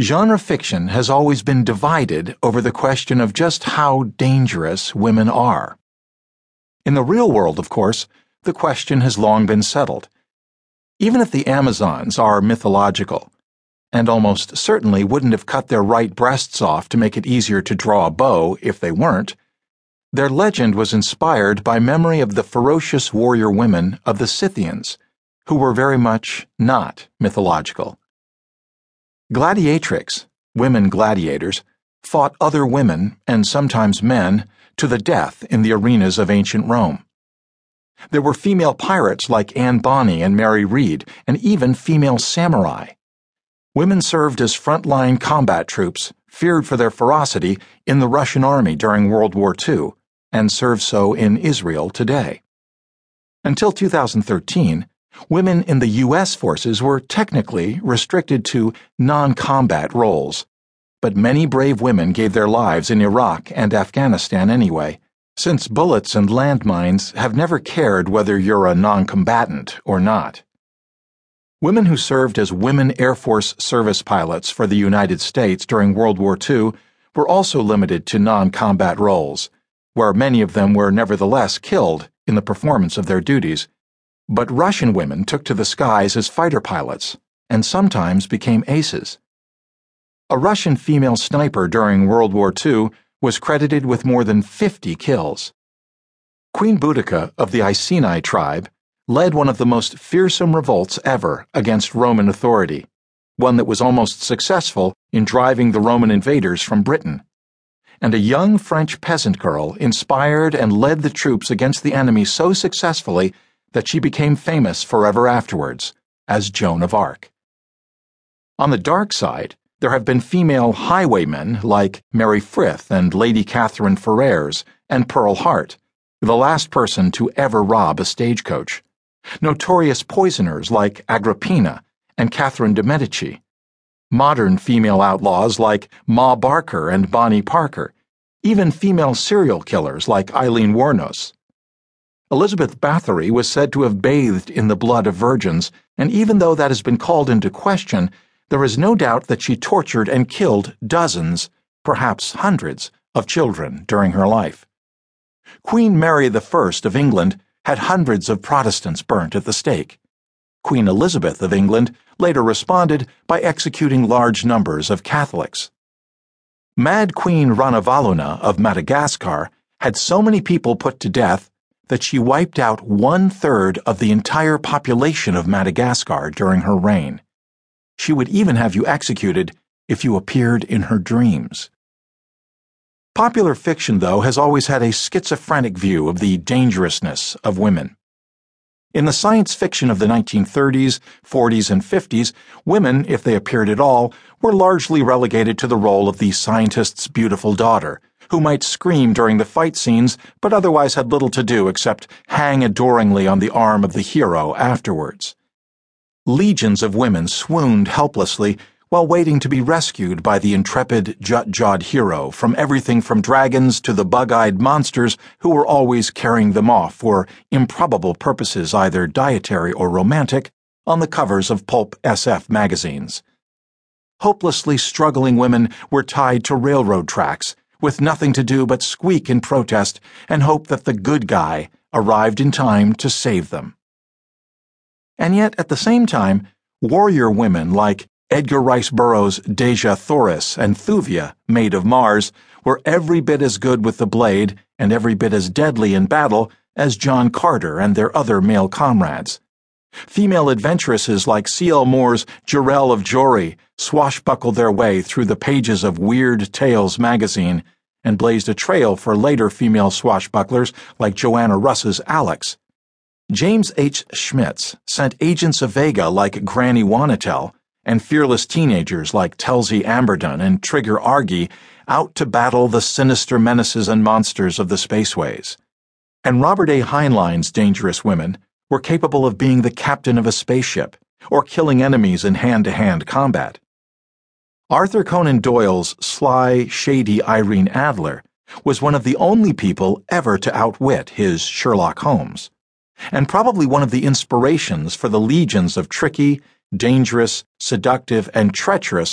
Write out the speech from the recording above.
Genre fiction has always been divided over the question of just how dangerous women are. In the real world, of course, the question has long been settled. Even if the Amazons are mythological, and almost certainly wouldn't have cut their right breasts off to make it easier to draw a bow if they weren't, their legend was inspired by memory of the ferocious warrior women of the Scythians, who were very much not mythological. Gladiatrix, women gladiators, fought other women, and sometimes men, to the death in the arenas of ancient Rome. There were female pirates like Anne Bonny and Mary Read, and even female samurai. Women served as frontline combat troops, feared for their ferocity, in the Russian army during World War II, and serve so in Israel today. Until 2013, women in the U.S. forces were technically restricted to non combat roles, but many brave women gave their lives in Iraq and Afghanistan anyway, since bullets and landmines have never cared whether you're a non combatant or not. Women who served as women Air Force service pilots for the United States during World War II were also limited to non combat roles, where many of them were nevertheless killed in the performance of their duties but Russian women took to the skies as fighter pilots and sometimes became aces. A Russian female sniper during World War II was credited with more than 50 kills. Queen Boudica of the Iceni tribe led one of the most fearsome revolts ever against Roman authority, one that was almost successful in driving the Roman invaders from Britain. And a young French peasant girl inspired and led the troops against the enemy so successfully that she became famous forever afterwards as Joan of Arc. On the dark side, there have been female highwaymen like Mary Frith and Lady Catherine Ferrers and Pearl Hart, the last person to ever rob a stagecoach, notorious poisoners like Agrippina and Catherine de' Medici, modern female outlaws like Ma Barker and Bonnie Parker, even female serial killers like Aileen Wuornos. Elizabeth Bathory was said to have bathed in the blood of virgins, and even though that has been called into question, there is no doubt that she tortured and killed dozens, perhaps hundreds, of children during her life. Queen Mary I of England had hundreds of Protestants burnt at the stake. Queen Elizabeth of England later responded by executing large numbers of Catholics. Mad Queen Ranavalona of Madagascar had so many people put to death that she wiped out one third of the entire population of Madagascar during her reign. She would even have you executed if you appeared in her dreams. Popular fiction, though, has always had a schizophrenic view of the dangerousness of women. In the science fiction of the 1930s, 40s, and 50s, women, if they appeared at all, were largely relegated to the role of the scientist's beautiful daughter who might scream during the fight scenes but otherwise had little to do except hang adoringly on the arm of the hero afterwards. Legions of women swooned helplessly while waiting to be rescued by the intrepid, jut jawed hero from everything from dragons to the bug eyed monsters who were always carrying them off for improbable purposes, either dietary or romantic, on the covers of pulp SF magazines. Hopelessly struggling women were tied to railroad tracks with nothing to do but squeak in protest and hope that the good guy arrived in time to save them. And yet, at the same time, warrior women like Edgar Rice Burroughs' Dejah Thoris and Thuvia, Maid of Mars, were every bit as good with the blade and every bit as deadly in battle as John Carter and their other male comrades. Female adventuresses like C.L. Moore's Jirel of Joiry swashbuckled their way through the pages of Weird Tales magazine and blazed a trail for later female swashbucklers like Joanna Russ's Alyx. James H. Schmitz sent agents of Vega like Granny Wannatel and fearless teenagers like Telzey Amberdon and Trigger Argee out to battle the sinister menaces and monsters of the spaceways. And Robert A. Heinlein's dangerous women were capable of being the captain of a spaceship or killing enemies in hand to hand combat. Arthur Conan Doyle's sly, shady Irene Adler was one of the only people ever to outwit his Sherlock Holmes, and probably one of the inspirations for the legions of tricky, dangerous, seductive, and treacherous